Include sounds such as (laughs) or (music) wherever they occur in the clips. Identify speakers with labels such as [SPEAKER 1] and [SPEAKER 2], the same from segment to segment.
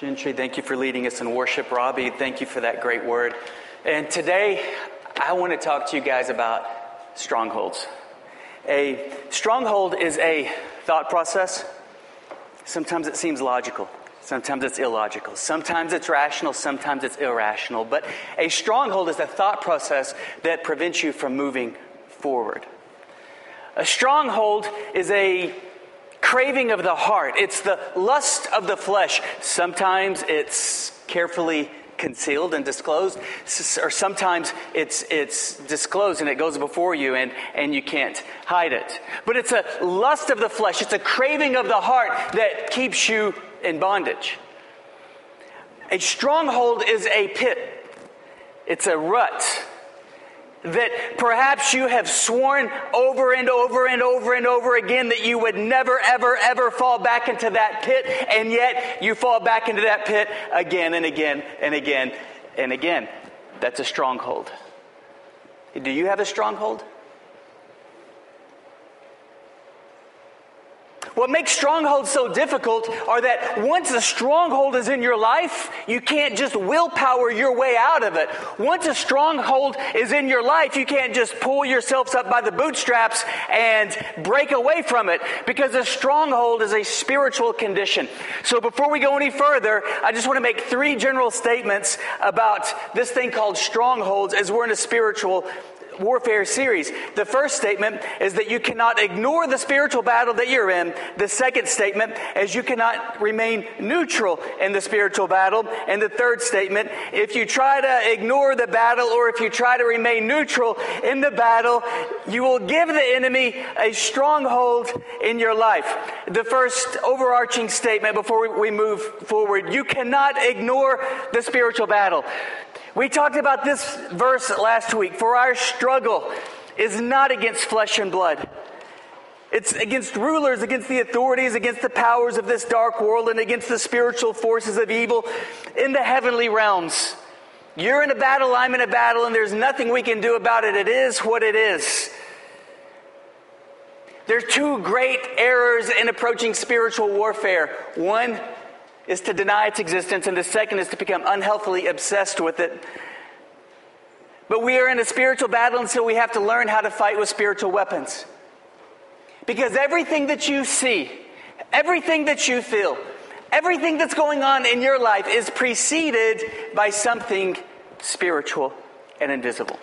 [SPEAKER 1] Gentry, thank you for leading us in worship. Robbie, thank you for that great word. And today, I want to talk to you guys about strongholds. A stronghold is a thought process. Sometimes it seems logical, sometimes it's illogical, sometimes it's rational, sometimes it's irrational. But a stronghold is a thought process that prevents you from moving forward. A stronghold is a craving of the heart, it's the lust of the flesh. Sometimes it's carefully concealed and disclosed, or sometimes it's, it's disclosed and it goes before you and, and you can't hide it. But it's a lust of the flesh, it's a craving of the heart that keeps you in bondage. A stronghold is a pit, it's a rut that perhaps you have sworn over and over and over and over again that you would never, ever, ever fall back into that pit, and yet you fall back into that pit again and again and again and again. That's a stronghold. Do you have a stronghold? What makes strongholds so difficult are that once a stronghold is in your life, you can't just willpower your way out of it. Once a stronghold is in your life, you can't just pull yourselves up by the bootstraps and break away from it because a stronghold is a spiritual condition. So before we go any further, I just want to make three general statements about this thing called strongholds as we're in a spiritual warfare series. The first statement is that you cannot ignore the spiritual battle that you're in. The second statement is you cannot remain neutral in the spiritual battle. And the third statement, if you try to ignore the battle or if you try to remain neutral in the battle, you will give the enemy a stronghold in your life. The first overarching statement before we move forward, you cannot ignore the spiritual battle. We talked about this verse last week. For our struggle is not against flesh and blood. It's against rulers, against the authorities, against the powers of this dark world, and against the spiritual forces of evil in the heavenly realms. You're in a battle, I'm in a battle, and there's nothing we can do about it. It is what it is. There's two great errors in approaching spiritual warfare. One, is to deny its existence, and the second is to become unhealthily obsessed with it. But we are in a spiritual battle, and so we have to learn how to fight with spiritual weapons. Because everything that you see, everything that you feel, everything that's going on in your life is preceded by something spiritual and invisible.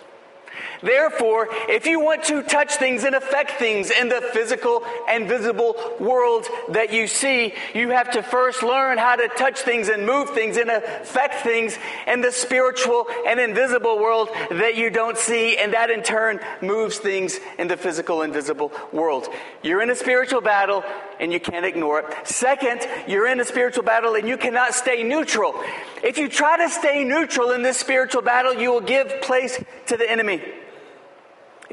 [SPEAKER 1] Therefore, if you want to touch things and affect things in the physical and visible world that you see, you have to first learn how to touch things and move things and affect things in the spiritual and invisible world that you don't see, and that in turn moves things in the physical and visible world. You're in a spiritual battle and you can't ignore it. Second, you're in a spiritual battle and you cannot stay neutral. If you try to stay neutral in this spiritual battle, you will give place to the enemy.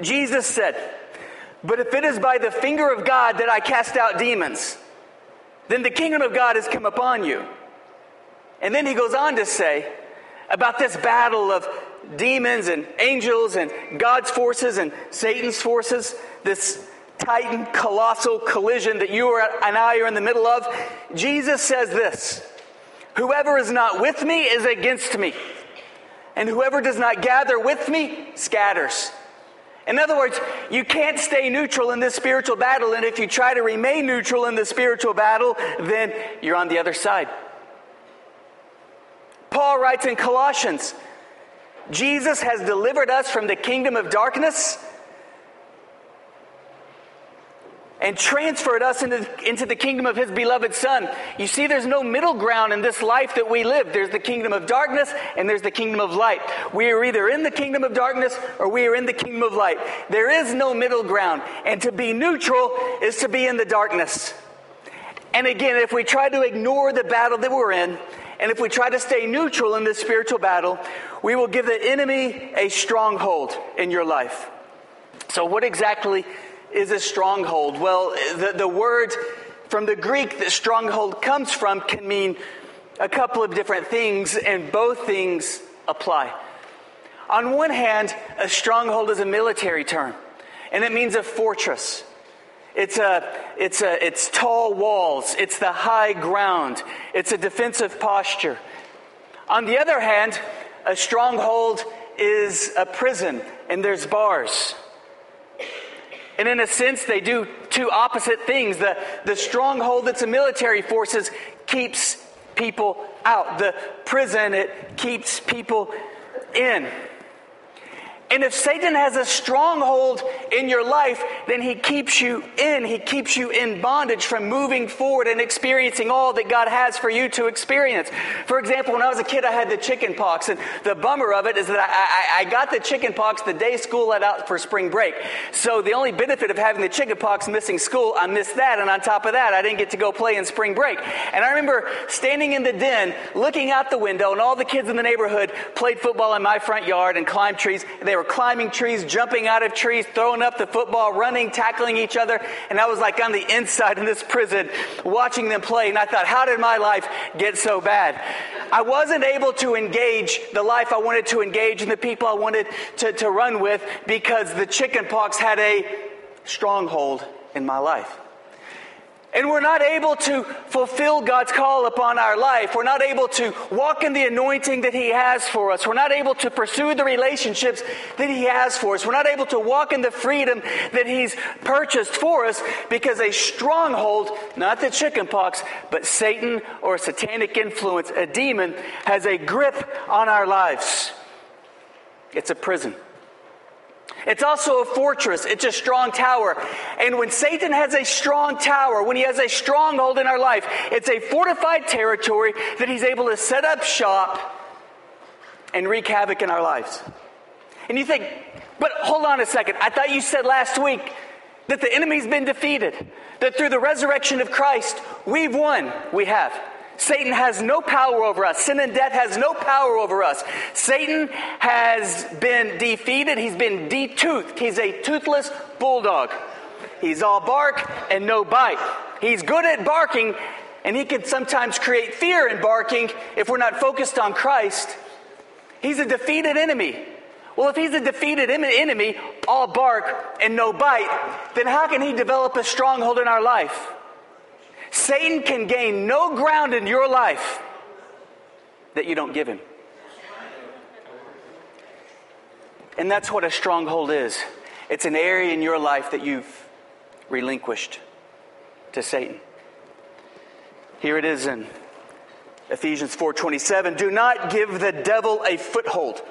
[SPEAKER 1] Jesus said, But if it is by the finger of God that I cast out demons, then the kingdom of God has come upon you. And then he goes on to say about this battle of demons and angels and God's forces and Satan's forces, this titan colossal collision that you and I are in the middle of. Jesus says this Whoever is not with me is against me, and whoever does not gather with me scatters. In other words, you can't stay neutral in this spiritual battle, and if you try to remain neutral in the spiritual battle, then you're on the other side. Paul writes in Colossians Jesus has delivered us from the kingdom of darkness and transferred us into, into the kingdom of his beloved son. You see, there's no middle ground in this life that we live. There's the kingdom of darkness and there's the kingdom of light. We are either in the kingdom of darkness or we are in the kingdom of light. There is no middle ground. And to be neutral is to be in the darkness. And again, if we try to ignore the battle that we're in, and if we try to stay neutral in this spiritual battle, we will give the enemy a stronghold in your life. So, what exactly is a stronghold? Well, the, the word from the Greek that stronghold comes from can mean a couple of different things, and both things apply. On one hand, a stronghold is a military term, and it means a fortress. It's, a, it's, a, it's tall walls. It's the high ground. It's a defensive posture. On the other hand, a stronghold is a prison and there's bars. And in a sense, they do two opposite things. The, the stronghold that's a military forces keeps people out. The prison, it keeps people in. And if Satan has a stronghold in your life, then he keeps you in. He keeps you in bondage from moving forward and experiencing all that God has for you to experience. For example, when I was a kid, I had the chicken pox. And the bummer of it is that I, I, I got the chicken pox the day school let out for spring break. So the only benefit of having the chicken pox missing school, I missed that. And on top of that, I didn't get to go play in spring break. And I remember standing in the den, looking out the window, and all the kids in the neighborhood played football in my front yard and climbed trees. They they were climbing trees, jumping out of trees, throwing up the football, running, tackling each other. And I was like on the inside in this prison watching them play. And I thought, how did my life get so bad? I wasn't able to engage the life I wanted to engage and the people I wanted to, to run with because the chicken pox had a stronghold in my life and we're not able to fulfill God's call upon our life. We're not able to walk in the anointing that He has for us. We're not able to pursue the relationships that He has for us. We're not able to walk in the freedom that He's purchased for us because a stronghold, not the chickenpox, but Satan or satanic influence, a demon, has a grip on our lives. It's a prison. It's also a fortress. It's a strong tower. And when Satan has a strong tower, when he has a stronghold in our life, it's a fortified territory that he's able to set up shop and wreak havoc in our lives. And you think, but hold on a second. I thought you said last week that the enemy's been defeated, that through the resurrection of Christ, we've won. We have. Satan has no power over us. Sin and death has no power over us. Satan has been defeated. He's been detoothed. He's a toothless bulldog. He's all bark and no bite. He's good at barking, and he can sometimes create fear in barking if we're not focused on Christ. He's a defeated enemy. Well, if he's a defeated enemy, all bark and no bite, then how can he develop a stronghold in our life? Satan can gain no ground in your life that you don't give him. And that's what a stronghold is it's an area in your life that you've relinquished to Satan. Here it is in Ephesians 4:27, do not give the devil a foothold.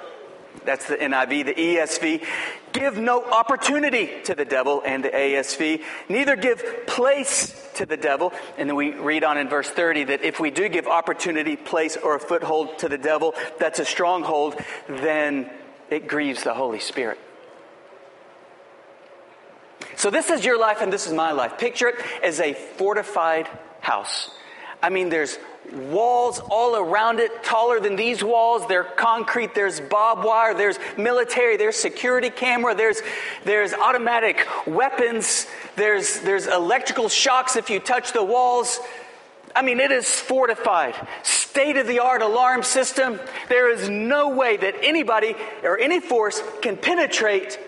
[SPEAKER 1] That's the NIV, the ESV. Give no opportunity to the devil and the ASV. Neither give place to the devil. And then we read on in verse 30 that if we do give opportunity, place, or a foothold to the devil, that's a stronghold, then it grieves the Holy Spirit. So this is your life and this is my life. Picture it as a fortified house. I mean, there's walls all around it, taller than these walls. They're concrete. There's barbed wire. There's military. There's security camera. There's, there's automatic weapons. There's, there's electrical shocks if you touch the walls. I mean, it is fortified, state of the art alarm system. There is no way that anybody or any force can penetrate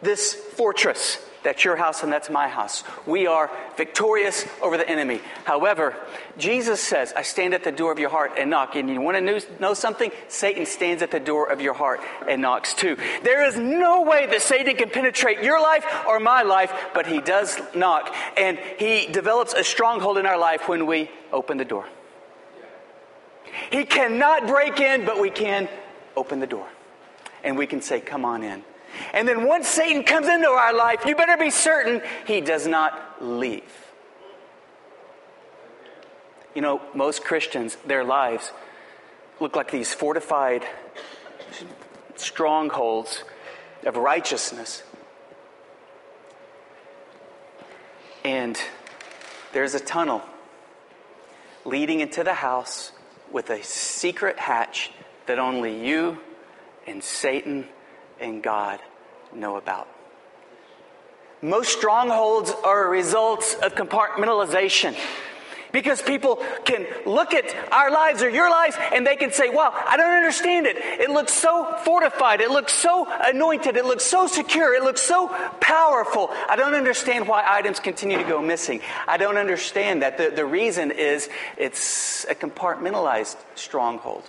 [SPEAKER 1] this fortress. That's your house and that's my house. We are victorious over the enemy. However, Jesus says, I stand at the door of your heart and knock. And you want to know something? Satan stands at the door of your heart and knocks too. There is no way that Satan can penetrate your life or my life, but he does knock. And he develops a stronghold in our life when we open the door. He cannot break in, but we can open the door. And we can say, Come on in. And then once Satan comes into our life, you better be certain he does not leave. You know, most Christians, their lives look like these fortified strongholds of righteousness. And there's a tunnel leading into the house with a secret hatch that only you and Satan and God know about. Most strongholds are a result of compartmentalization. Because people can look at our lives or your lives and they can say, wow, I don't understand it. It looks so fortified. It looks so anointed. It looks so secure. It looks so powerful. I don't understand why items continue to go missing. I don't understand that. The, the reason is it's a compartmentalized stronghold.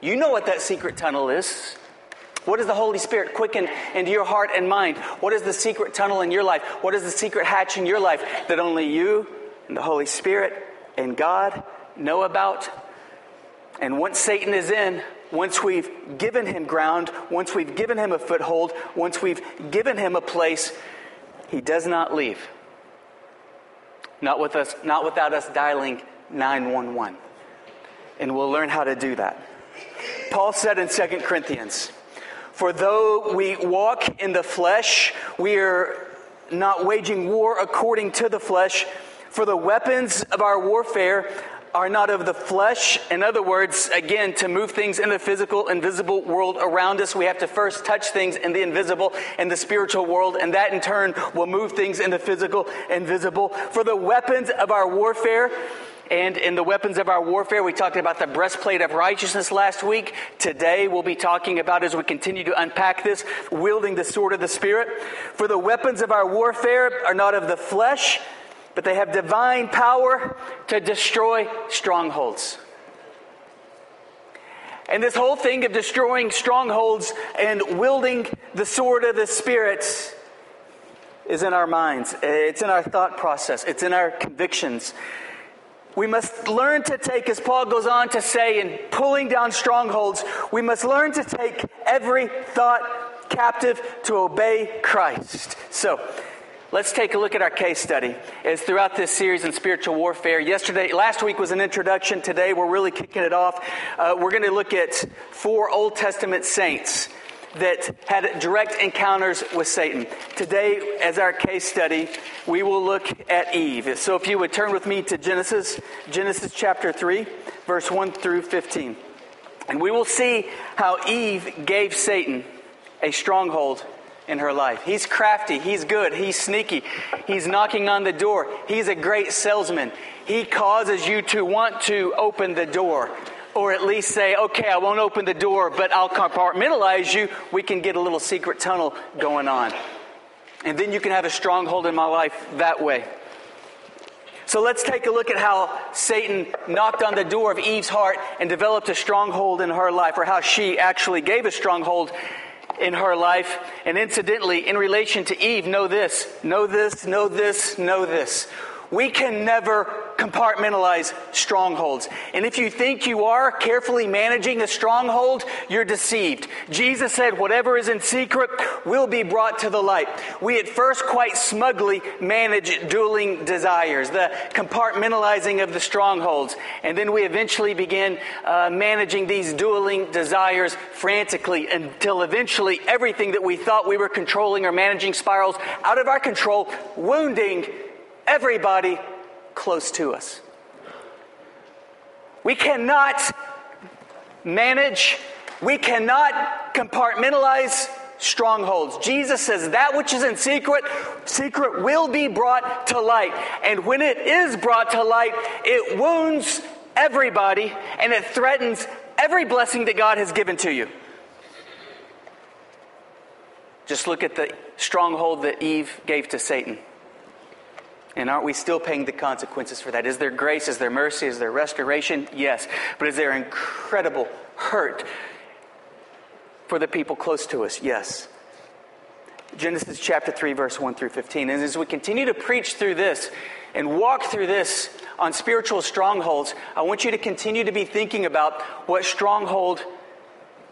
[SPEAKER 1] You know what that secret tunnel is. What does the Holy Spirit quicken into your heart and mind? What is the secret tunnel in your life? What is the secret hatch in your life that only you and the Holy Spirit and God know about. And once Satan is in, once we've given him ground, once we've given him a foothold, once we've given him a place, he does not leave. Not with us, not without us dialing 911. And we'll learn how to do that. Paul said in 2 Corinthians, For though we walk in the flesh, we are not waging war according to the flesh. For the weapons of our warfare are not of the flesh. In other words, again, to move things in the physical, invisible world around us, we have to first touch things in the invisible and the spiritual world, and that in turn will move things in the physical, invisible. For the weapons of our warfare, and in the weapons of our warfare, we talked about the breastplate of righteousness last week. Today, we'll be talking about, as we continue to unpack this, wielding the sword of the Spirit. For the weapons of our warfare are not of the flesh but they have divine power to destroy strongholds. And this whole thing of destroying strongholds and wielding the sword of the Spirit is in our minds. It's in our thought process. It's in our convictions. We must learn to take, as Paul goes on to say, in pulling down strongholds, we must learn to take every thought captive to obey Christ. So, Let's take a look at our case study. It's throughout this series in spiritual warfare. Yesterday, last week was an introduction. Today, we're really kicking it off. Uh, we're going to look at four Old Testament saints that had direct encounters with Satan. Today, as our case study, we will look at Eve. So if you would turn with me to Genesis, Genesis chapter 3, verse 1 through 15. And we will see how Eve gave Satan a stronghold in her life. He's crafty, he's good, he's sneaky, he's knocking on the door, he's a great salesman. He causes you to want to open the door. Or at least say, okay, I won't open the door, but I'll compartmentalize you. We can get a little secret tunnel going on. And then you can have a stronghold in my life that way. So let's take a look at how Satan knocked on the door of Eve's heart and developed a stronghold in her life, or how she actually gave a stronghold in her life. And incidentally, in relation to Eve, know this, know this, know this, know this. We can never compartmentalize strongholds. And if you think you are carefully managing a stronghold, you're deceived. Jesus said, whatever is in secret will be brought to the light. We at first quite smugly manage dueling desires, the compartmentalizing of the strongholds. And then we eventually begin uh, managing these dueling desires frantically until eventually everything that we thought we were controlling or managing spirals out of our control, wounding everybody close to us. We cannot manage, we cannot compartmentalize strongholds. Jesus says that which is in secret, secret will be brought to light. And when it is brought to light, it wounds everybody and it threatens every blessing that God has given to you. Just look at the stronghold that Eve gave to Satan. And aren't we still paying the consequences for that? Is there grace? Is there mercy? Is there restoration? Yes. But is there incredible hurt for the people close to us? Yes. Genesis chapter 3, verse 1 through 15. And as we continue to preach through this and walk through this on spiritual strongholds, I want you to continue to be thinking about what stronghold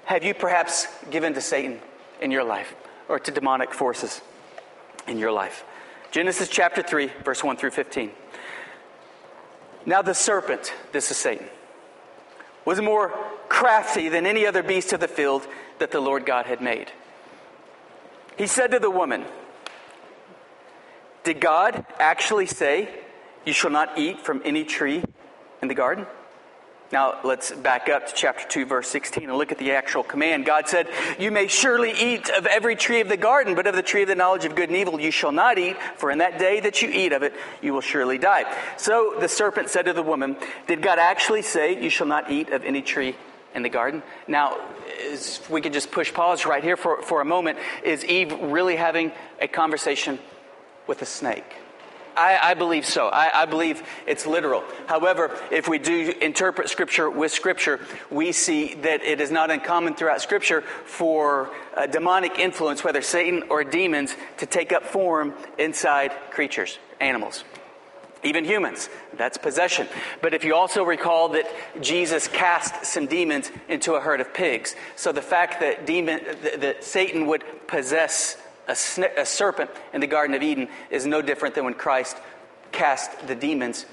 [SPEAKER 1] have you perhaps given to Satan in your life or to demonic forces in your life. Genesis chapter 3, verse 1 through 15. Now the serpent, this is Satan, was more crafty than any other beast of the field that the Lord God had made. He said to the woman, Did God actually say, You shall not eat from any tree in the garden? Now, let's back up to chapter 2, verse 16, and look at the actual command. God said, You may surely eat of every tree of the garden, but of the tree of the knowledge of good and evil you shall not eat, for in that day that you eat of it, you will surely die. So the serpent said to the woman, Did God actually say, You shall not eat of any tree in the garden? Now, if we could just push pause right here for, for a moment. Is Eve really having a conversation with a snake? I, I believe so. I, I, believe it's literal. However, if we do interpret Scripture with Scripture, we see that it is not uncommon throughout Scripture for demonic influence, whether Satan or demons, to take up form inside creatures, animals. Even humans, that's possession. But if you also recall that Jesus cast some demons into a herd of pigs, so the fact that demon, that Satan would possess a, sn- a serpent in the Garden of Eden is no different than when Christ cast the demons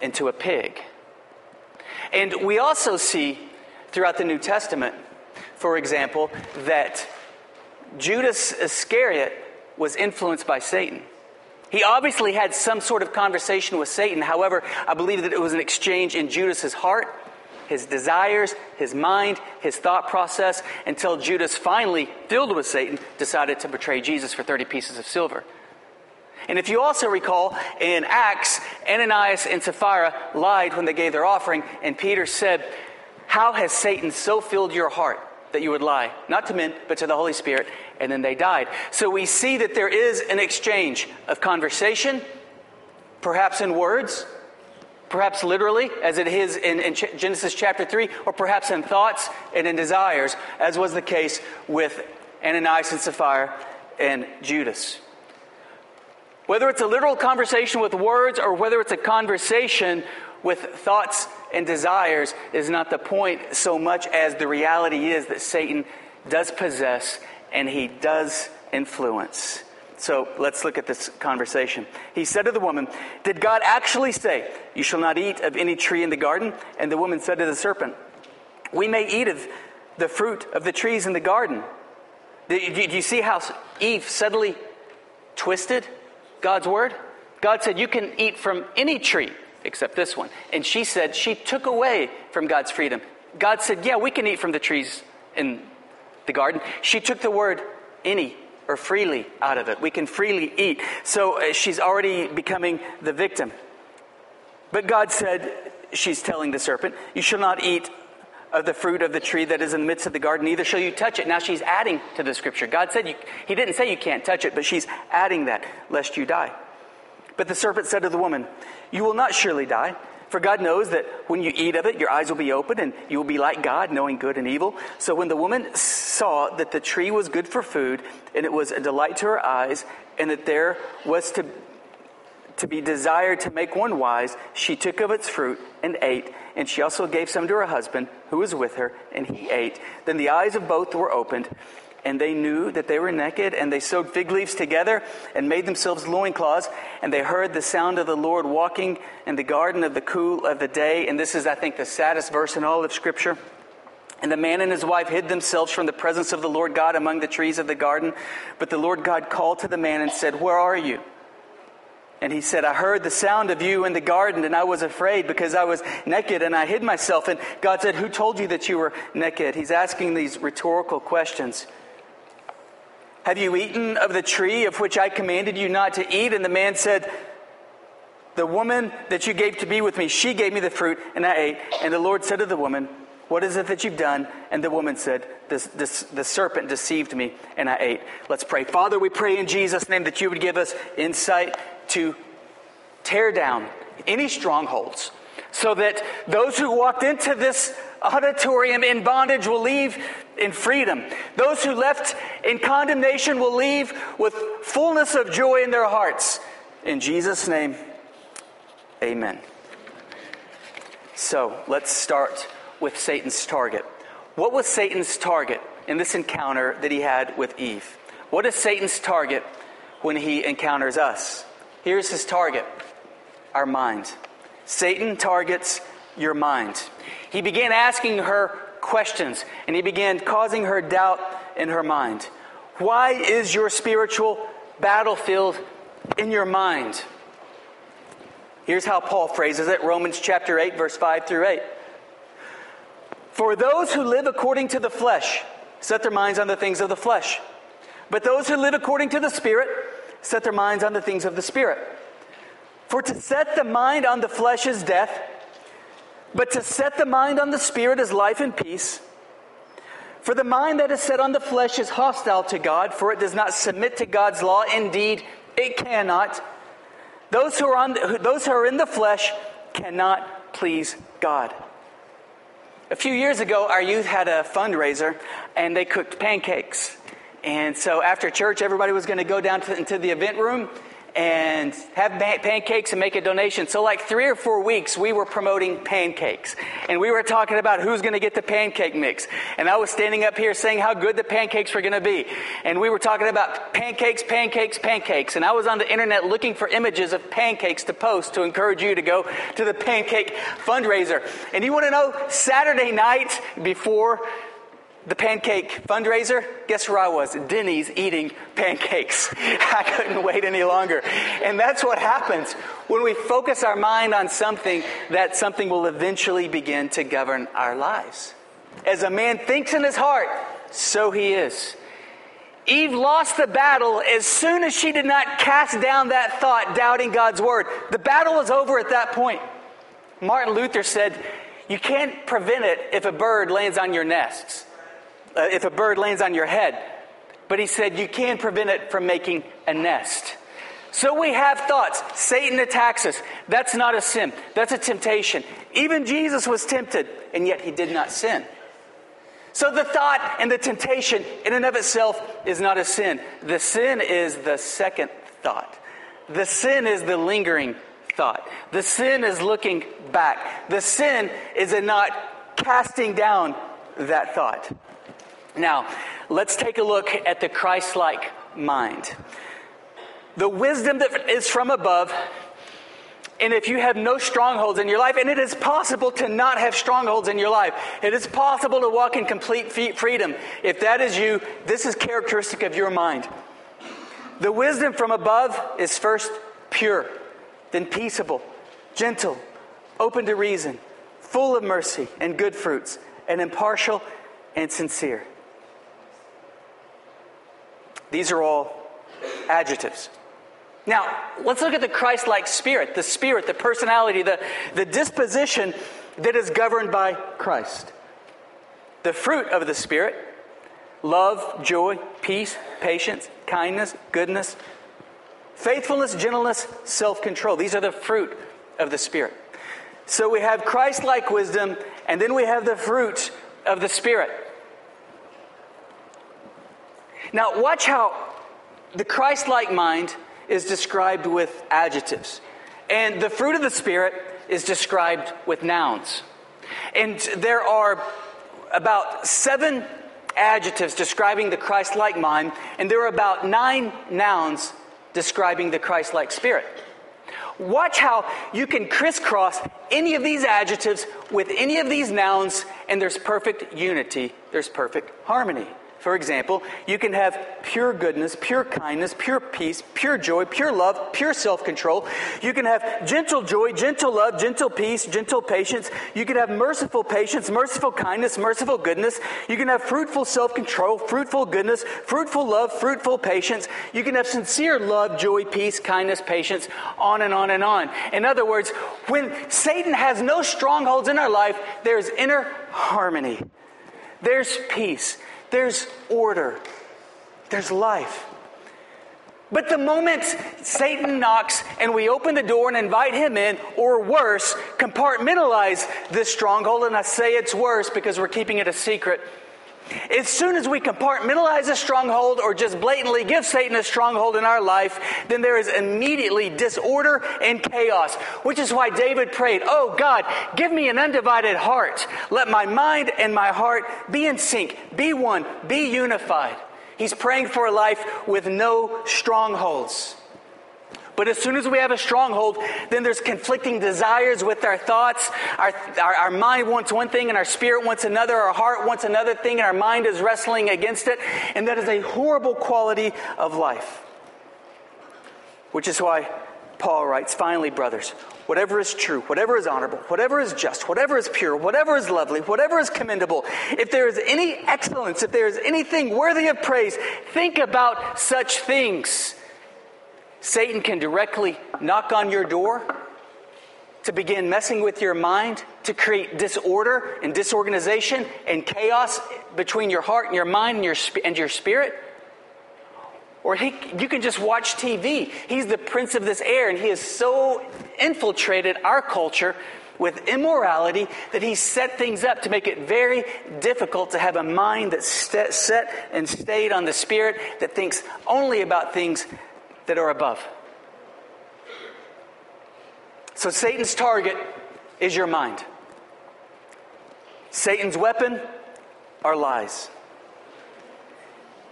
[SPEAKER 1] into a pig. And we also see throughout the New Testament, for example, that Judas Iscariot was influenced by Satan. He obviously had some sort of conversation with Satan. However, I believe that it was an exchange in Judas's heart his desires, his mind, his thought process, until Judas finally, filled with Satan, decided to betray Jesus for 30 pieces of silver. And if you also recall in Acts, Ananias and Sapphira lied when they gave their offering, and Peter said, How has Satan so filled your heart that you would lie? Not to men, but to the Holy Spirit. And then they died. So we see that there is an exchange of conversation, perhaps in words, perhaps literally, as it is in, in, Genesis chapter 3, or perhaps in thoughts and in desires, as was the case with Ananias and Sapphira and Judas. Whether it's a literal conversation with words or whether it's a conversation with thoughts and desires is not the point so much as the reality is that Satan does possess and he does influence. So let's look at this conversation. He said to the woman, Did God actually say, You shall not eat of any tree in the garden? And the woman said to the serpent, We may eat of the fruit of the trees in the garden. Do you see how Eve suddenly twisted God's word? God said, You can eat from any tree except this one. And she said, She took away from God's freedom. God said, Yeah, we can eat from the trees in the garden. She took the word any or freely out of it. We can freely eat. So uh, she's already becoming the victim. But God said, she's telling the serpent, You shall not eat of the fruit of the tree that is in the midst of the garden, neither shall you touch it. Now she's adding to the scripture. God said, you, He didn't say you can't touch it, but she's adding that, lest you die. But the serpent said to the woman, You will not surely die. For God knows that when you eat of it, your eyes will be opened and you will be like God, knowing good and evil. So when the woman saw that the tree was good for food and it was a delight to her eyes and that there was to, to be desired to make one wise, she took of its fruit and ate. And she also gave some to her husband who was with her and he ate. Then the eyes of both were opened and they knew that they were naked, and they sewed fig leaves together and made themselves loincloths, and they heard the sound of the Lord walking in the garden of the cool of the day. And this is, I think, the saddest verse in all of Scripture. And the man and his wife hid themselves from the presence of the Lord God among the trees of the garden. But the Lord God called to the man and said, Where are you? And he said, I heard the sound of you in the garden, and I was afraid because I was naked and I hid myself. And God said, Who told you that you were naked? He's asking these rhetorical questions. Have you eaten of the tree of which I commanded you not to eat? And the man said, The woman that you gave to be with me, she gave me the fruit, and I ate. And the Lord said to the woman, What is it that you've done? And the woman said, this, this, The serpent deceived me, and I ate. Let's pray. Father, we pray in Jesus' name that you would give us insight to tear down any strongholds so that those who walked into this auditorium in bondage will leave in freedom. Those who left in condemnation will leave with fullness of joy in their hearts. In Jesus' name, amen. So let's start with Satan's target. What was Satan's target in this encounter that he had with Eve? What is Satan's target when he encounters us? Here's his target our mind. Satan targets your mind. He began asking her questions and he began causing her doubt in her mind. Why is your spiritual battlefield in your mind? Here's how Paul phrases it Romans chapter 8, verse 5 through 8. For those who live according to the flesh set their minds on the things of the flesh. But those who live according to the Spirit set their minds on the things of the Spirit. For to set the mind on the flesh is death, but to set the mind on the Spirit is life and peace. For the mind that is set on the flesh is hostile to God, for it does not submit to God's law. Indeed, it cannot. Those who are, on, those who are in the flesh cannot please God. A few years ago, our youth had a fundraiser and they cooked pancakes. And so after church, everybody was going to go down to, into the event room and have pancakes and make a donation. So, like three or four weeks, we were promoting pancakes. And we were talking about who's going to get the pancake mix. And I was standing up here saying how good the pancakes were going to be. And we were talking about pancakes, pancakes, pancakes. And I was on the internet looking for images of pancakes to post to encourage you to go to the pancake fundraiser. And you want to know, Saturday night before the pancake fundraiser, guess where I was? Denny's eating pancakes. (laughs) I couldn't wait any longer. And that's what happens when we focus our mind on something, that something will eventually begin to govern our lives. As a man thinks in his heart, so he is. Eve lost the battle as soon as she did not cast down that thought, doubting God's word. The battle was over at that point. Martin Luther said, You can't prevent it if a bird lands on your nests uh, if a bird lands on your head. But he said you can prevent it from making a nest. So we have thoughts. Satan attacks us. That's not a sin. That's a temptation. Even Jesus was tempted, and yet he did not sin. So the thought and the temptation in and of itself is not a sin. The sin is the second thought. The sin is the lingering thought. The sin is looking back. The sin is in not casting down that thought. Now, let's take a look at the Christ like mind. The wisdom that is from above, and if you have no strongholds in your life, and it is possible to not have strongholds in your life, it is possible to walk in complete freedom. If that is you, this is characteristic of your mind. The wisdom from above is first pure, then peaceable, gentle, open to reason, full of mercy and good fruits, and impartial and sincere. These are all adjectives. Now, let's look at the Christ like spirit, the spirit, the personality, the, the disposition that is governed by Christ. The fruit of the Spirit love, joy, peace, patience, kindness, goodness, faithfulness, gentleness, self control. These are the fruit of the Spirit. So we have Christ like wisdom, and then we have the fruit of the Spirit. Now, watch how the Christ like mind is described with adjectives, and the fruit of the Spirit is described with nouns. And there are about seven adjectives describing the Christ like mind, and there are about nine nouns describing the Christ like spirit. Watch how you can crisscross any of these adjectives with any of these nouns, and there's perfect unity, there's perfect harmony. For example, you can have pure goodness, pure kindness, pure peace, pure joy, pure love, pure self control. You can have gentle joy, gentle love, gentle peace, gentle patience. You can have merciful patience, merciful kindness, merciful goodness. You can have fruitful self control, fruitful goodness, fruitful love, fruitful patience. You can have sincere love, joy, peace, kindness, patience, on and on and on. In other words, when Satan has no strongholds in our life, there's inner harmony, there's peace. There's order, there's life. But the moment Satan knocks and we open the door and invite him in, or worse, compartmentalize this stronghold, and I say it's worse because we're keeping it a secret as soon as we compartmentalize a stronghold or just blatantly give Satan a stronghold in our life, then there is immediately disorder and chaos, which is why David prayed, Oh God, give me an undivided heart. Let my mind and my heart be in sync, be one, be unified. He's praying for a life with no strongholds. But as soon as we have a stronghold, then there's conflicting desires with our thoughts. Our, our, our, mind wants one thing and our spirit wants another. Our heart wants another thing and our mind is wrestling against it. And that is a horrible quality of life. Which is why Paul writes, Finally, brothers, whatever is true, whatever is honorable, whatever is just, whatever is pure, whatever is lovely, whatever is commendable, if there is any excellence, if there is anything worthy of praise, think about such things. Satan can directly knock on your door to begin messing with your mind, to create disorder and disorganization and chaos between your heart and your mind and your, and your spirit. Or he, you can just watch TV. He's the prince of this air, and he has so infiltrated our culture with immorality that he set things up to make it very difficult to have a mind that's set and stayed on the spirit that thinks only about things that are above. So Satan's target is your mind. Satan's weapon are lies.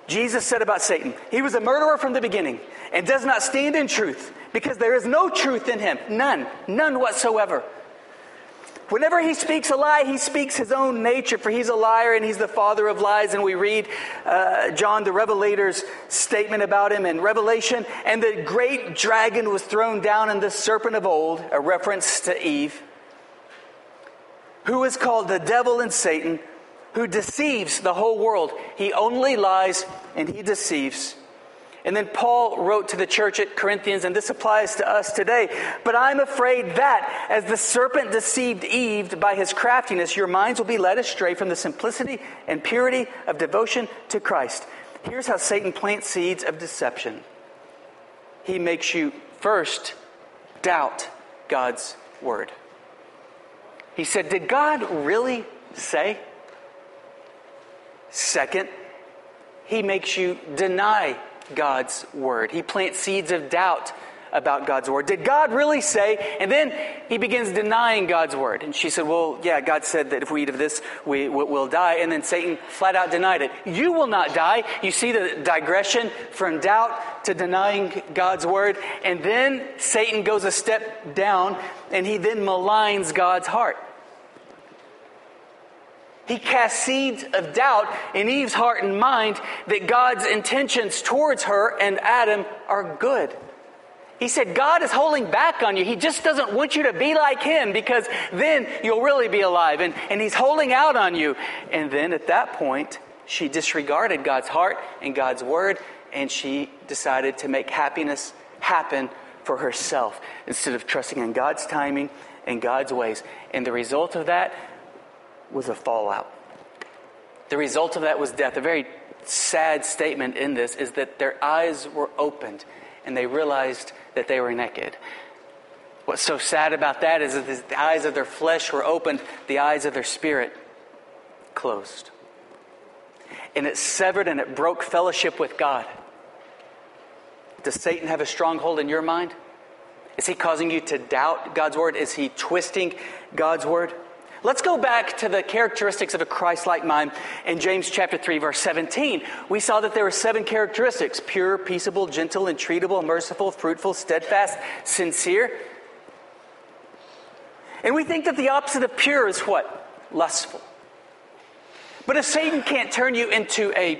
[SPEAKER 1] Jesus said about Satan, he was a murderer from the beginning and does not stand in truth because there is no truth in him. None. None whatsoever. Whenever he speaks a lie, he speaks his own nature, for he's a liar and he's the father of lies. And we read uh, John the Revelator's statement about him in Revelation. And the great dragon was thrown down, and the serpent of old, a reference to Eve, who is called the devil and Satan, who deceives the whole world. He only lies and he deceives. And then Paul wrote to the church at Corinthians, and this applies to us today. But I'm afraid that as the serpent deceived Eve by his craftiness, your minds will be led astray from the simplicity and purity of devotion to Christ. Here's how Satan plants seeds of deception he makes you first doubt God's word. He said, Did God really say? Second, he makes you deny God's word. He plants seeds of doubt about God's word. Did God really say? And then he begins denying God's word. And she said, Well, yeah, God said that if we eat of this, we will die. And then Satan flat out denied it. You will not die. You see the digression from doubt to denying God's word. And then Satan goes a step down and he then maligns God's heart. He cast seeds of doubt in Eve's heart and mind that God's intentions towards her and Adam are good. He said, God is holding back on you. He just doesn't want you to be like him because then you'll really be alive. And, and he's holding out on you. And then at that point, she disregarded God's heart and God's word, and she decided to make happiness happen for herself instead of trusting in God's timing and God's ways. And the result of that was a fallout. The result of that was death. A very sad statement in this is that their eyes were opened and they realized that they were naked. What's so sad about that is that the eyes of their flesh were opened, the eyes of their spirit closed. And it severed and it broke fellowship with God. Does Satan have a stronghold in your mind? Is he causing you to doubt God's word? Is he twisting God's word? Let's go back to the characteristics of a Christ like mind in James chapter 3, verse 17. We saw that there were seven characteristics pure, peaceable, gentle, entreatable, merciful, fruitful, steadfast, sincere. And we think that the opposite of pure is what? Lustful. But if Satan can't turn you into a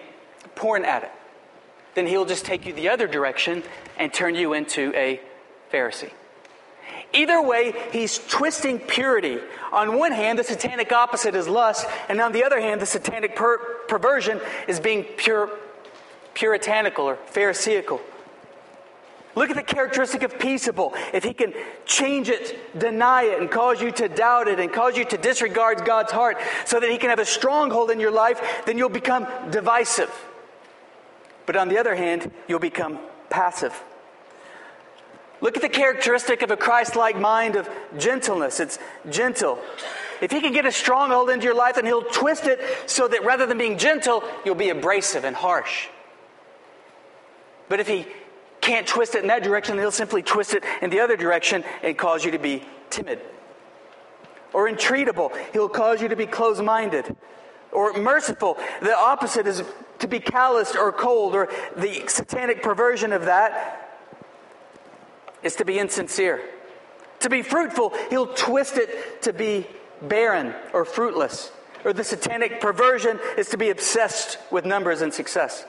[SPEAKER 1] porn addict, then he'll just take you the other direction and turn you into a Pharisee. Either way, he's twisting purity. On one hand, the satanic opposite is lust, and on the other hand, the satanic per- perversion is being pure, puritanical or pharisaical. Look at the characteristic of peaceable. If he can change it, deny it, and cause you to doubt it, and cause you to disregard God's heart so that he can have a stronghold in your life, then you'll become divisive. But on the other hand, you'll become passive. Look at the characteristic of a Christ like mind of gentleness. It's gentle. If he can get a stronghold into your life, then he'll twist it so that rather than being gentle, you'll be abrasive and harsh. But if he can't twist it in that direction, he'll simply twist it in the other direction and cause you to be timid. Or entreatable, he'll cause you to be closed minded. Or merciful, the opposite is to be calloused or cold, or the satanic perversion of that is to be insincere. To be fruitful, he'll twist it to be barren or fruitless. Or the satanic perversion is to be obsessed with numbers and success.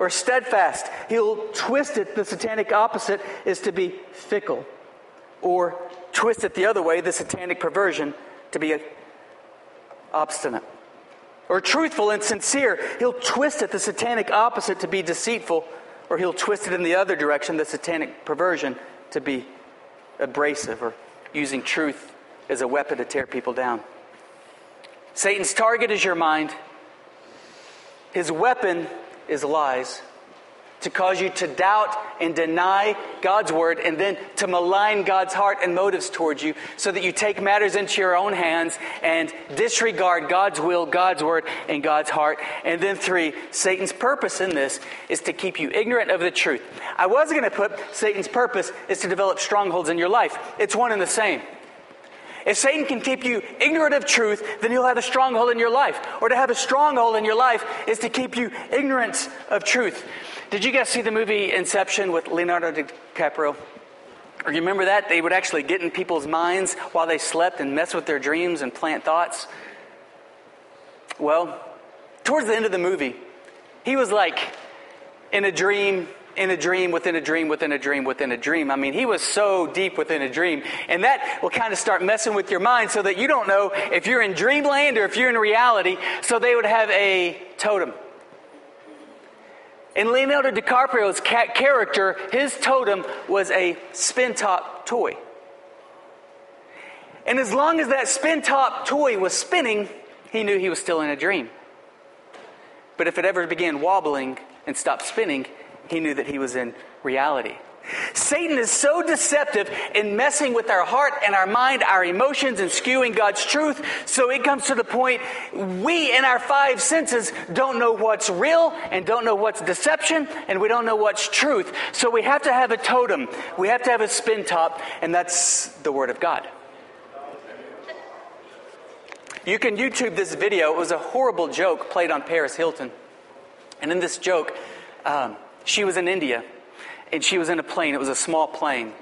[SPEAKER 1] or steadfast. He'll twist it. The satanic opposite is to be fickle. Or twist it the other way, the satanic perversion, to be obstinate. Or truthful and sincere. He'll twist it, the satanic opposite, to be deceitful. Or he'll twist it in the other direction, the satanic perversion, to be abrasive or using truth as a weapon to tear people down. Satan's target is your mind. His weapon is lies to cause you to doubt and deny God's word and then to malign God's heart and motives towards you so that you take matters into your own hands and disregard God's will, God's word, and God's heart. And then three, Satan's purpose in this is to keep you ignorant of the truth. I was going to put Satan's purpose is to develop strongholds in your life. It's one and the same. If Satan can keep you ignorant of truth, then he'll have a stronghold in your life. Or to have a stronghold in your life is to keep you ignorant of truth. Did you guys see the movie Inception with Leonardo DiCaprio? Or you remember that? They would actually get in people's minds while they slept and mess with their dreams and plant thoughts. Well, towards the end of the movie, he was like in a dream in a dream within a dream within a dream within a dream. I mean, he was so deep within a dream. And that will kind of start messing with your mind so that you don't know if you're in dreamland or if you're in reality. So they would have a totem. In Leonardo DiCaprio's character, his totem was a spin top toy. And as long as that spin top toy was spinning, he knew he was still in a dream. But if it ever began wobbling and stopped spinning, he knew that he was in reality. Satan is so deceptive in messing with our heart and our mind, our emotions, and skewing God's truth. So it comes to the point we, in our five senses, don't know what's real and don't know what's deception and we don't know what's truth. So we have to have a totem. We have to have a spin top, and that's the Word of God. You can YouTube this video. It was a horrible joke played on Paris Hilton. And in this joke, um, she was in India and she was in a plane. It was a small plane.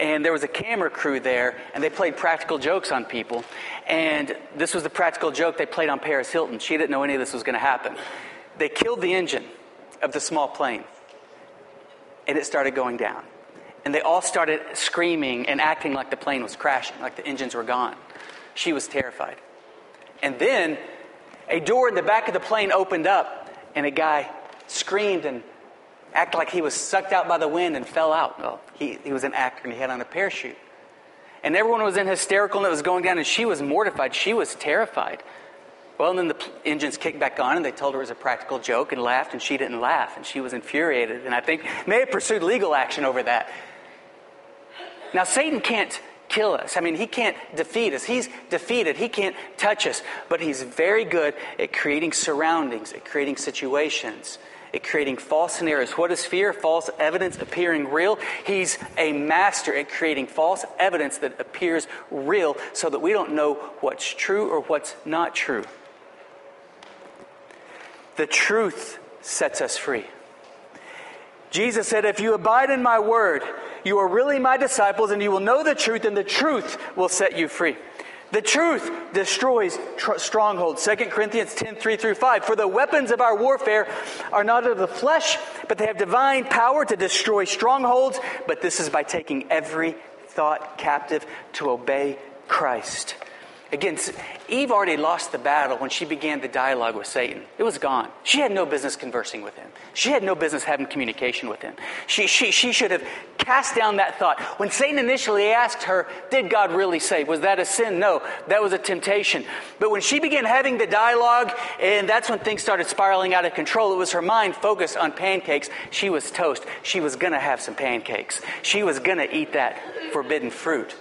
[SPEAKER 1] And there was a camera crew there, and they played practical jokes on people. And this was the practical joke they played on Paris Hilton. She didn't know any of this was going to happen. They killed the engine of the small plane, and it started going down. And they all started screaming and acting like the plane was crashing, like the engines were gone. She was terrified. And then a door in the back of the plane opened up, and a guy screamed and act like he was sucked out by the wind and fell out. Well, he, he was an actor and he had on a parachute. And everyone was in hysterical and it was going down, and she was mortified. She was terrified. Well, and then the engines kicked back on, and they told her it was a practical joke and laughed, and she didn't laugh, and she was infuriated, and I think may have pursued legal action over that. Now, Satan can't kill us. I mean, he can't defeat us. He's defeated. He can't touch us, but he's very good at creating surroundings, at creating situations at creating false scenarios. What is fear? False evidence appearing real. He's a master at creating false evidence that appears real so that we don't know what's true or what's not true. The truth sets us free. Jesus said, If you abide in my word, you are really my disciples, and you will know the truth, and the truth will set you free. The truth destroys tr- strongholds. 2 Corinthians 10 3 through 5. For the weapons of our warfare are not of the flesh, but they have divine power to destroy strongholds. But this is by taking every thought captive to obey Christ. Again, Eve already lost the battle when she began the dialogue with Satan. It was gone. She had no business conversing with him. She had no business having communication with him. She, she, she should have cast down that thought. When Satan initially asked her, Did God really say? Was that a sin? No, that was a temptation. But when she began having the dialogue, and that's when things started spiraling out of control, it was her mind focused on pancakes. She was toast. She was going to have some pancakes. She was going to eat that forbidden fruit.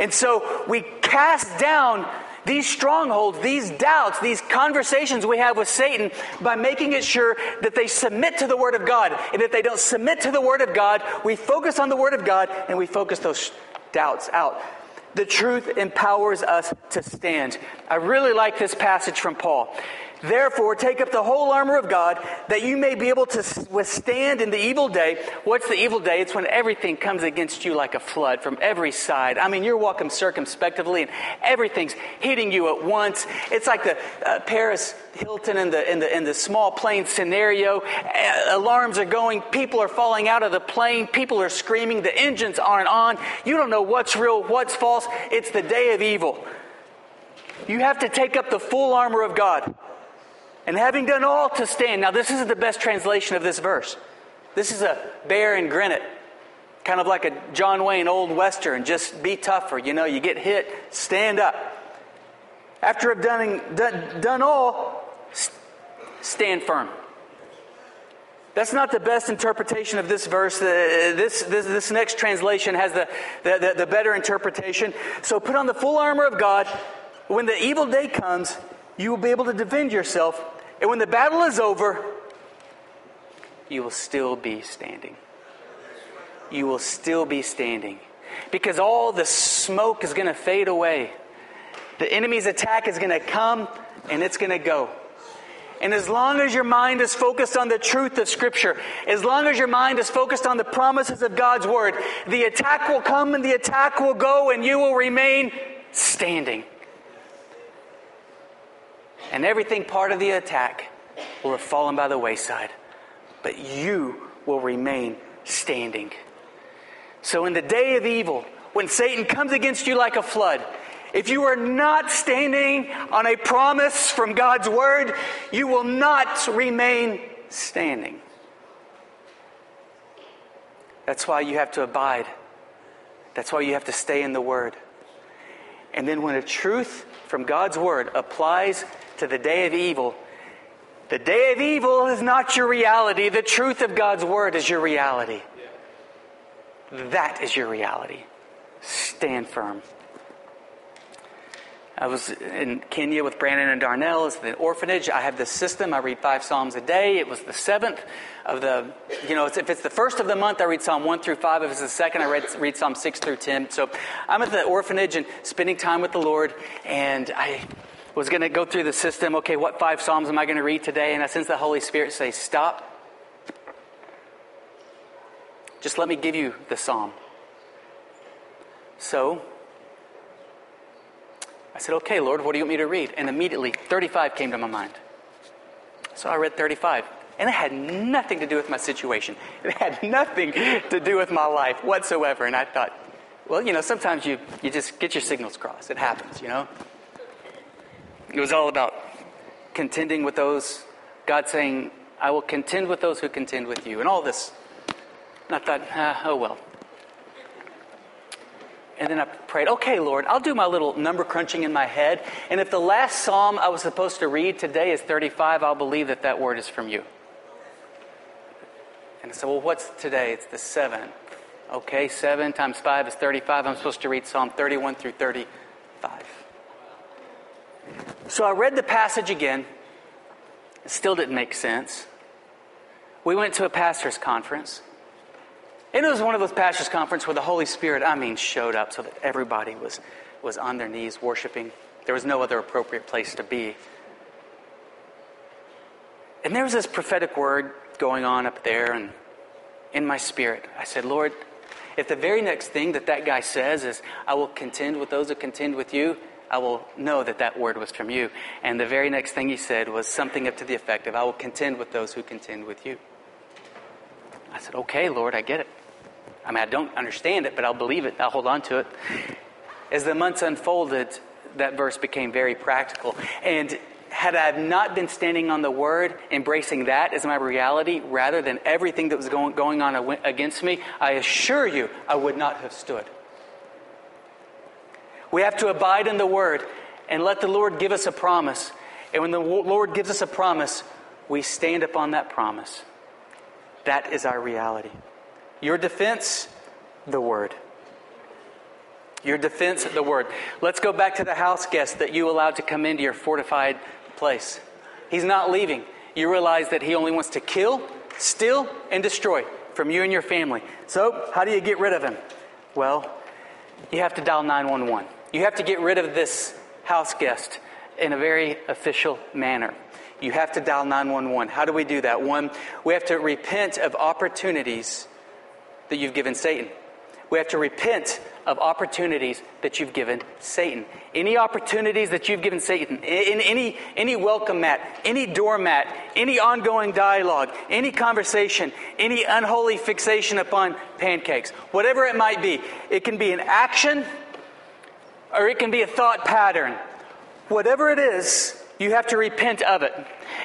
[SPEAKER 1] And so we cast down these strongholds, these doubts, these conversations we have with Satan by making it sure that they submit to the Word of God. And if they don't submit to the Word of God, we focus on the Word of God and we focus those doubts out. The truth empowers us to stand. I really like this passage from Paul. Therefore, take up the whole armor of God that you may be able to withstand in the evil day. What's the evil day? It's when everything comes against you like a flood from every side. I mean, you're walking circumspectively and everything's hitting you at once. It's like the uh, Paris Hilton in the, in, the, in the small plane scenario. Alarms are going. People are falling out of the plane. People are screaming. The engines aren't on. You don't know what's real, what's false. It's the day of evil. You have to take up the full armor of God. And having done all to stand. Now, this isn't the best translation of this verse. This is a bear and grin it. Kind of like a John Wayne old western. Just be tougher. You know, you get hit, stand up. After I've done, done, done all, stand firm. That's not the best interpretation of this verse. Uh, this, this, this, next translation has the, the, the, the better interpretation. So put on the full armor of God. When the evil day comes, you will be able to defend yourself. And when the battle is over, you will still be standing. You will still be standing. Because all the smoke is going to fade away. The enemy's attack is going to come and it's going to go. And as long as your mind is focused on the truth of Scripture, as long as your mind is focused on the promises of God's Word, the attack will come and the attack will go and you will remain standing and everything part of the attack will have fallen by the wayside. But you will remain standing. So, in the day of evil, when Satan comes against you like a flood, if you are not standing on a promise from God's word, you will not remain standing. That's why you have to abide. That's why you have to stay in the word. And then when a truth from God's word applies to the day of evil, the day of evil is not your reality. The truth of God's word is your reality. That is your reality. Stand firm. I was in Kenya with Brandon and Darnell as the orphanage. I have this system. I read five Psalms a day. It was the seventh of the, you know, if it's the first of the month, I read Psalm 1 through 5. If it's the second, I read, read Psalm 6 through 10. So I'm at the orphanage and spending time with the Lord, and I was going to go through the system. Okay, what five Psalms am I going to read today? And I sense the Holy Spirit say, Stop. Just let me give you the Psalm. So I said, Okay, Lord, what do you want me to read? And immediately 35 came to my mind. So I read 35. And it had nothing to do with my situation. It had (laughs) nothing to do with my life whatsoever. And I thought, well, you know, sometimes you, you just get your signals crossed. It happens, you know? It was all about contending with those, God saying, I will contend with those who contend with you, and all this. And I thought, ah, oh well. And then I prayed, okay, Lord, I'll do my little number crunching in my head. And if the last psalm I was supposed to read today is 35, I'll believe that that word is from you. And I said, well, what's today? It's the 7. Okay, 7 times 5 is 35. I'm supposed to read Psalm 31 through 35. So I read the passage again. It still didn't make sense. We went to a pastor's conference. And it was one of those pastors' conferences where the Holy Spirit, I mean, showed up so that everybody was, was on their knees worshiping. There was no other appropriate place to be. And there was this prophetic word going on up there, and in my spirit, I said, Lord, if the very next thing that that guy says is, I will contend with those who contend with you, I will know that that word was from you. And the very next thing he said was something up to the effect of, I will contend with those who contend with you. I said, Okay, Lord, I get it. I mean, I don't understand it, but I'll believe it. I'll hold on to it. As the months unfolded, that verse became very practical. And had I not been standing on the word, embracing that as my reality, rather than everything that was going, going on against me, I assure you I would not have stood. We have to abide in the Word and let the Lord give us a promise. And when the Lord gives us a promise, we stand upon that promise. That is our reality. Your defense, the Word. Your defense, the Word. Let's go back to the house guest that you allowed to come into your fortified place. He's not leaving. You realize that he only wants to kill, steal, and destroy from you and your family. So, how do you get rid of him? Well, you have to dial 911. You have to get rid of this house guest. in a very official manner. You have to dial 911. How do we do that? One, we have to repent of opportunities that you've given Satan. We have to repent of opportunities that you've given Satan. Any opportunities that you've given Satan, in any, any welcome mat, any doormat, any ongoing dialogue, any conversation, any unholy fixation upon pancakes, whatever it might be, it can be an action or it can be a thought pattern. Whatever it is, you have to repent of it.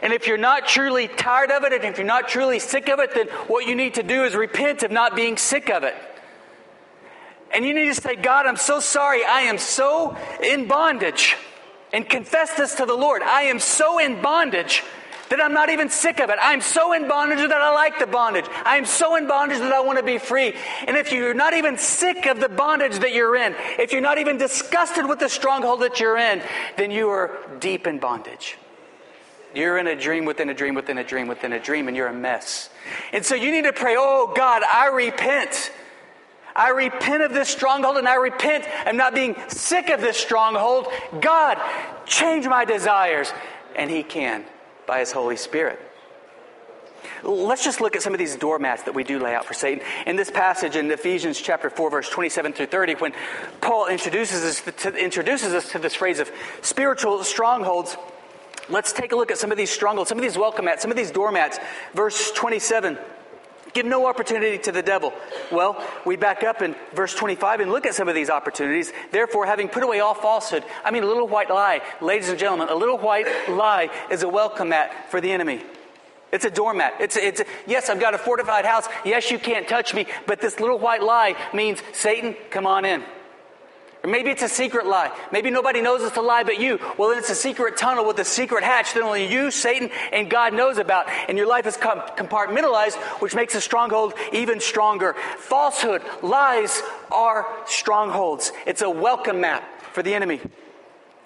[SPEAKER 1] And if you're not truly tired of it, and if you're not truly sick of it, then what you need to do is repent of not being sick of it. And you need to say, God, I'm so sorry. I am so in bondage. And confess this to the Lord. I am so in bondage that I'm not even sick of it. I'm so in bondage that I like the bondage. I am so in bondage that I want to be free. And if you're not even sick of the bondage that you're in, if you're not even disgusted with the stronghold that you're in, then you are deep in bondage. You're in a dream within a dream within a dream within a dream, and you're a mess. And so you need to pray, Oh God, I repent. I repent of this stronghold and I repent of not being sick of this stronghold. God, change my desires. And He can by His Holy Spirit. Let's just look at some of these doormats that we do lay out for Satan. In this passage in Ephesians chapter 4, verse 27 through 30, when Paul introduces us to, introduces us to this phrase of spiritual strongholds, let's take a look at some of these strongholds, some of these welcome mats, some of these doormats. Verse 27. Give no opportunity to the devil. Well, we back up in verse 25 and look at some of these opportunities. Therefore, having put away all falsehood, I mean, a little white lie, ladies and gentlemen, a little white lie is a welcome mat for the enemy. It's a doormat. It's, a, it's a, yes, I've got a fortified house. Yes, you can't touch me. But this little white lie means, Satan, come on in. Or maybe it's a secret lie. Maybe nobody knows it's a lie but you. Well, then it's a secret tunnel with a secret hatch that only you, Satan, and God knows about. And your life is compartmentalized, which makes a stronghold even stronger. Falsehood, lies are strongholds. It's a welcome mat for the enemy.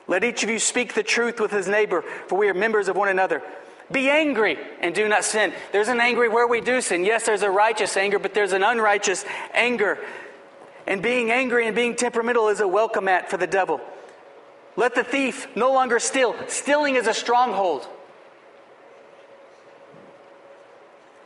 [SPEAKER 1] Let each of you speak the truth with his neighbor, for we are members of one another. Be angry and do not sin. There's an angry where we do sin. Yes, there's a righteous anger, but there's an unrighteous anger. And being angry and being temperamental is a welcome mat for the devil. Let the thief no longer steal. Stealing is a stronghold.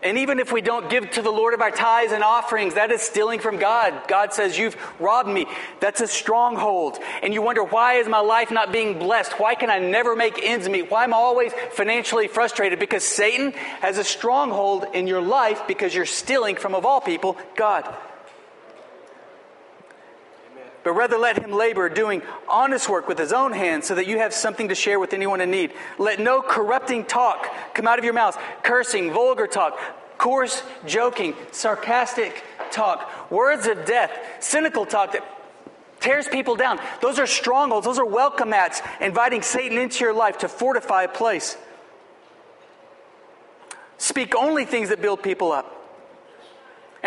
[SPEAKER 1] And even if we don't give to the Lord of our tithes and offerings, that is stealing from God. God says, You've robbed me. That's a stronghold. And you wonder, why is my life not being blessed? Why can I never make ends meet? Why am I always financially frustrated? Because Satan has a stronghold in your life because you're stealing from, of all people, God but rather let him labor, doing honest work with his own hands, so that you have something to share with anyone in need. Let no corrupting talk come out of your mouths, cursing, vulgar talk, coarse joking, sarcastic talk, words of death, cynical talk that tears people down. Those are strongholds, those are welcome mats, inviting Satan into your life to fortify a place. Speak only things that build people up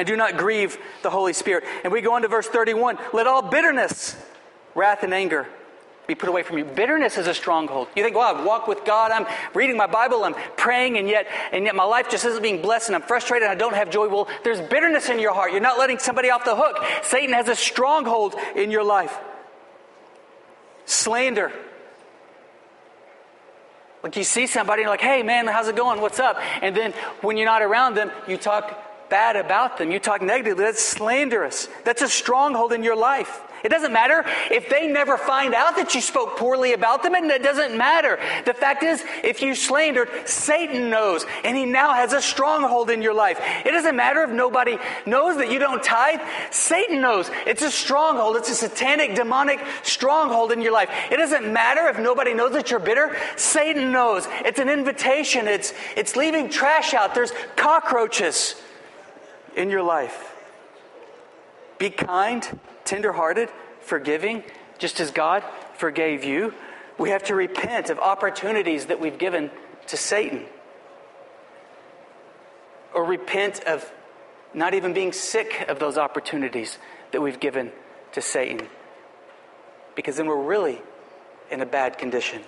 [SPEAKER 1] and do not grieve the Holy Spirit. And we go on to verse 31 let all bitterness, wrath, and anger be put away from you. Bitterness is a stronghold. You think, well, I've walked with God, I'm reading my Bible, I'm praying, and yet, and yet my life just isn't being blessed, and I'm frustrated, and I don't have joy. Well, there's bitterness in your heart. You're not letting somebody off the hook. Satan has a stronghold in your life. Slander. Like you see somebody, you're like, hey man, how's it going? What's up? And then when you're not around them, you talk bad about them, you talk negatively, that's slanderous. That's a stronghold in your life. It doesn't matter if they never find out that you spoke poorly about them, and it doesn't matter. The fact is, if you slandered, Satan knows, and he now has a stronghold in your life. It doesn't matter if nobody knows that you don't tithe, Satan knows. It's a stronghold, it's a satanic, demonic stronghold in your life. It doesn't matter if nobody knows that you're bitter, Satan knows. It's an invitation, it's, it's leaving trash out, there's cockroaches in your life. Be kind, tenderhearted, forgiving, just as God forgave you. We have to repent of opportunities that we've given to Satan. Or repent of not even being sick of those opportunities that we've given to Satan. Because then we're really in a bad condition.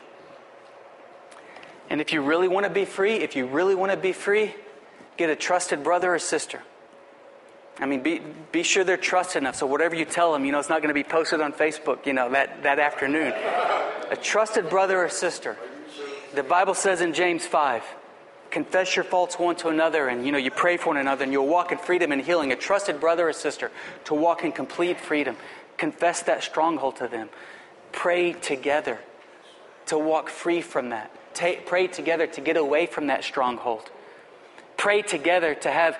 [SPEAKER 1] And if you really want to be free, if you really want to be free, get a trusted brother or sister I mean, be, be sure they're trusted enough. So whatever you tell them, you know, it's not going to be posted on Facebook, you know, that, that afternoon. a trusted brother or sister. The Bible says in James 5, confess your faults one to another and you know you pray for one another and you'll walk in freedom and healing a trusted brother or sister to walk in complete freedom confess that stronghold to them pray together to walk free from that Take, pray together to get away from that stronghold pray together to have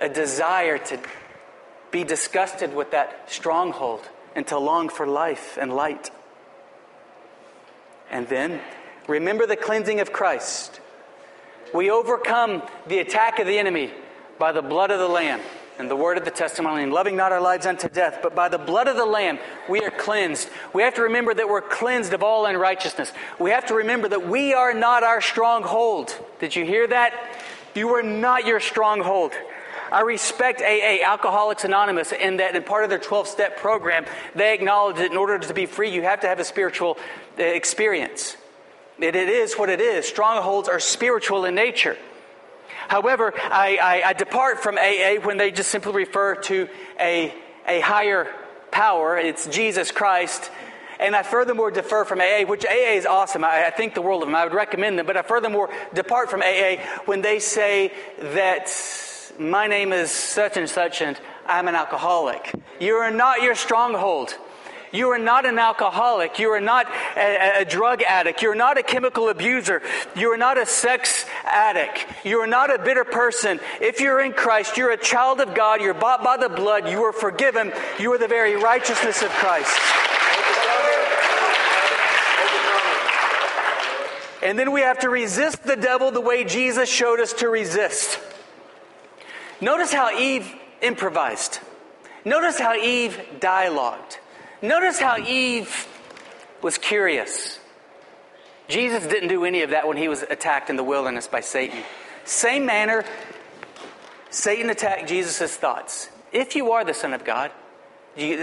[SPEAKER 1] a desire to be disgusted with that stronghold and to long for life and light and then remember the cleansing of christ we overcome the attack of the enemy by the blood of the Lamb and the word of the testimony, and loving not our lives unto death, but by the blood of the Lamb we are cleansed. We have to remember that we're cleansed of all unrighteousness. We have to remember that we are not our stronghold. Did you hear that? You are not your stronghold. I respect AA, Alcoholics Anonymous, in that in part of their 12 step program, they acknowledge that in order to be free, you have to have a spiritual uh, experience. It, it is what it is. Strongholds are spiritual in nature. However, I, I, I depart from AA when they just simply refer to a, a higher power. It's Jesus Christ. And I furthermore defer from AA, which AA is awesome. I, I, think the world of them. I would recommend them. But I furthermore depart from AA when they say that my name is such and such and I'm an alcoholic. You are not your stronghold. You are not an alcoholic. You are not a, a, drug addict. You're not a chemical abuser. You are not a sex addict. You are not a bitter person. If you're in Christ, you're a child of God. You're bought by the blood. You are forgiven. You are the very righteousness of Christ. And then we have to resist the devil the way Jesus showed us to resist. Notice how Eve improvised. Notice how Eve dialogued. Notice how Eve was curious. Jesus didn't do any of that when he was attacked in the wilderness by Satan. Same manner, Satan attacked Jesus' thoughts. If you are the Son of God,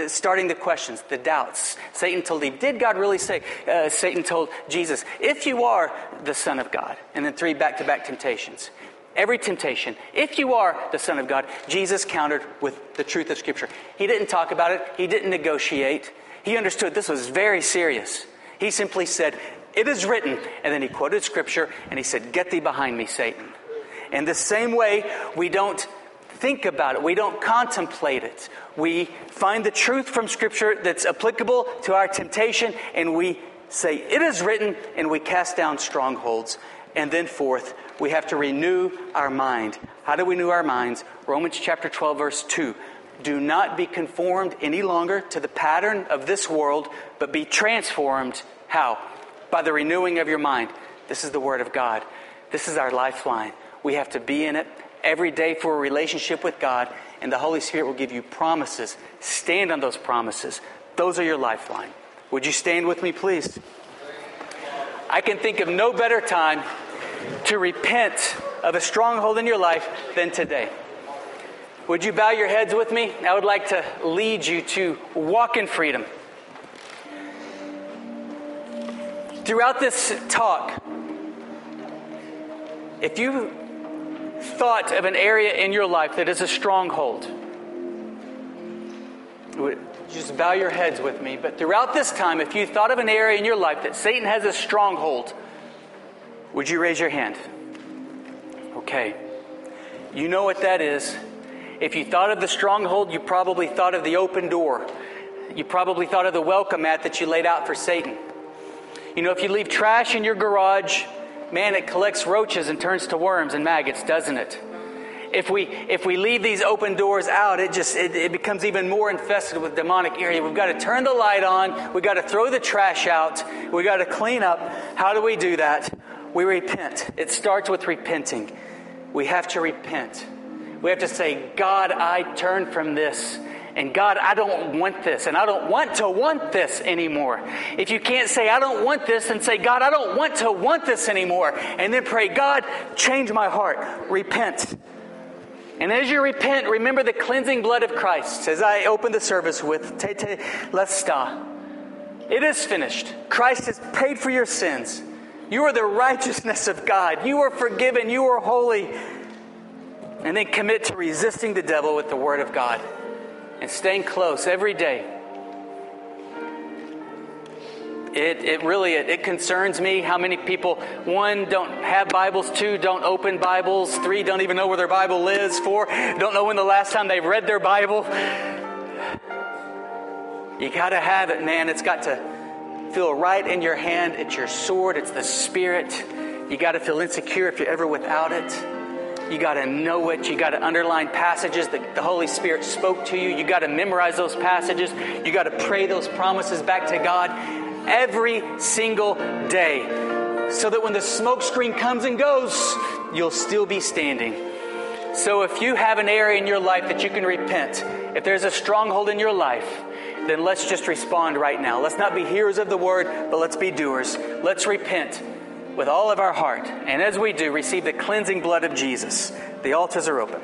[SPEAKER 1] starting the questions, the doubts. Satan told Eve, Did God really say? Uh, Satan told Jesus, If you are the Son of God. And then three back to back temptations. Every temptation. If you are the Son of God, Jesus countered with the truth of Scripture. He didn't talk about it, he didn't negotiate. He understood this was very serious. He simply said, It is written. And then he quoted Scripture and he said, Get thee behind me, Satan. In the same way, we don't think about it, we don't contemplate it. We find the truth from Scripture that's applicable to our temptation and we say, It is written, and we cast down strongholds. And then, fourth, we have to renew our mind. How do we renew our minds? Romans chapter 12, verse 2. Do not be conformed any longer to the pattern of this world, but be transformed. How? By the renewing of your mind. This is the Word of God. This is our lifeline. We have to be in it every day for a relationship with God, and the Holy Spirit will give you promises. Stand on those promises. Those are your lifeline. Would you stand with me, please? I can think of no better time to repent of a stronghold in your life than today. Would you bow your heads with me? I would like to lead you to walk in freedom. Throughout this talk, if you thought of an area in your life that is a stronghold, just bow your heads with me. But throughout this time, if you thought of an area in your life that Satan has a stronghold, would you raise your hand? Okay. You know what that is. If you thought of the stronghold, you probably thought of the open door. You probably thought of the welcome mat that you laid out for Satan. You know, if you leave trash in your garage, man, it collects roaches and turns to worms and maggots, doesn't it? If we if we leave these open doors out, it just it, it becomes even more infested with demonic area. We've got to turn the light on. We've got to throw the trash out. We've got to clean up. How do we do that? We repent. It starts with repenting. We have to repent. We have to say, God, I turn from this. And God, I don't want this. And I don't want to want this anymore. If you can't say, I don't want this, and say, God, I don't want to want this anymore. And then pray, God, change my heart. Repent. And as you repent, remember the cleansing blood of Christ. As I open the service with Te Te Lesta. It is finished. Christ has paid for your sins. You are the righteousness of God. You are forgiven. You are holy. And then commit to resisting the devil with the Word of God and staying close every day. It, it really it, it concerns me how many people one don't have Bibles, two don't open Bibles, three don't even know where their Bible is, four don't know when the last time they've read their Bible. You got to have it, man. It's got to feel right in your hand. It's your sword, it's the Spirit. You got to feel insecure if you're ever without it. You got to know it. You got to underline passages that the Holy Spirit spoke to you. You got to memorize those passages. You got to pray those promises back to God every single day so that when the smoke screen comes and goes, you'll still be standing. So if you have an area in your life that you can repent, if there's a stronghold in your life, then let's just respond right now. Let's not be hearers of the word, but let's be doers. Let's repent with all of our heart. And as we do, receive the cleansing blood of Jesus. The altars are open.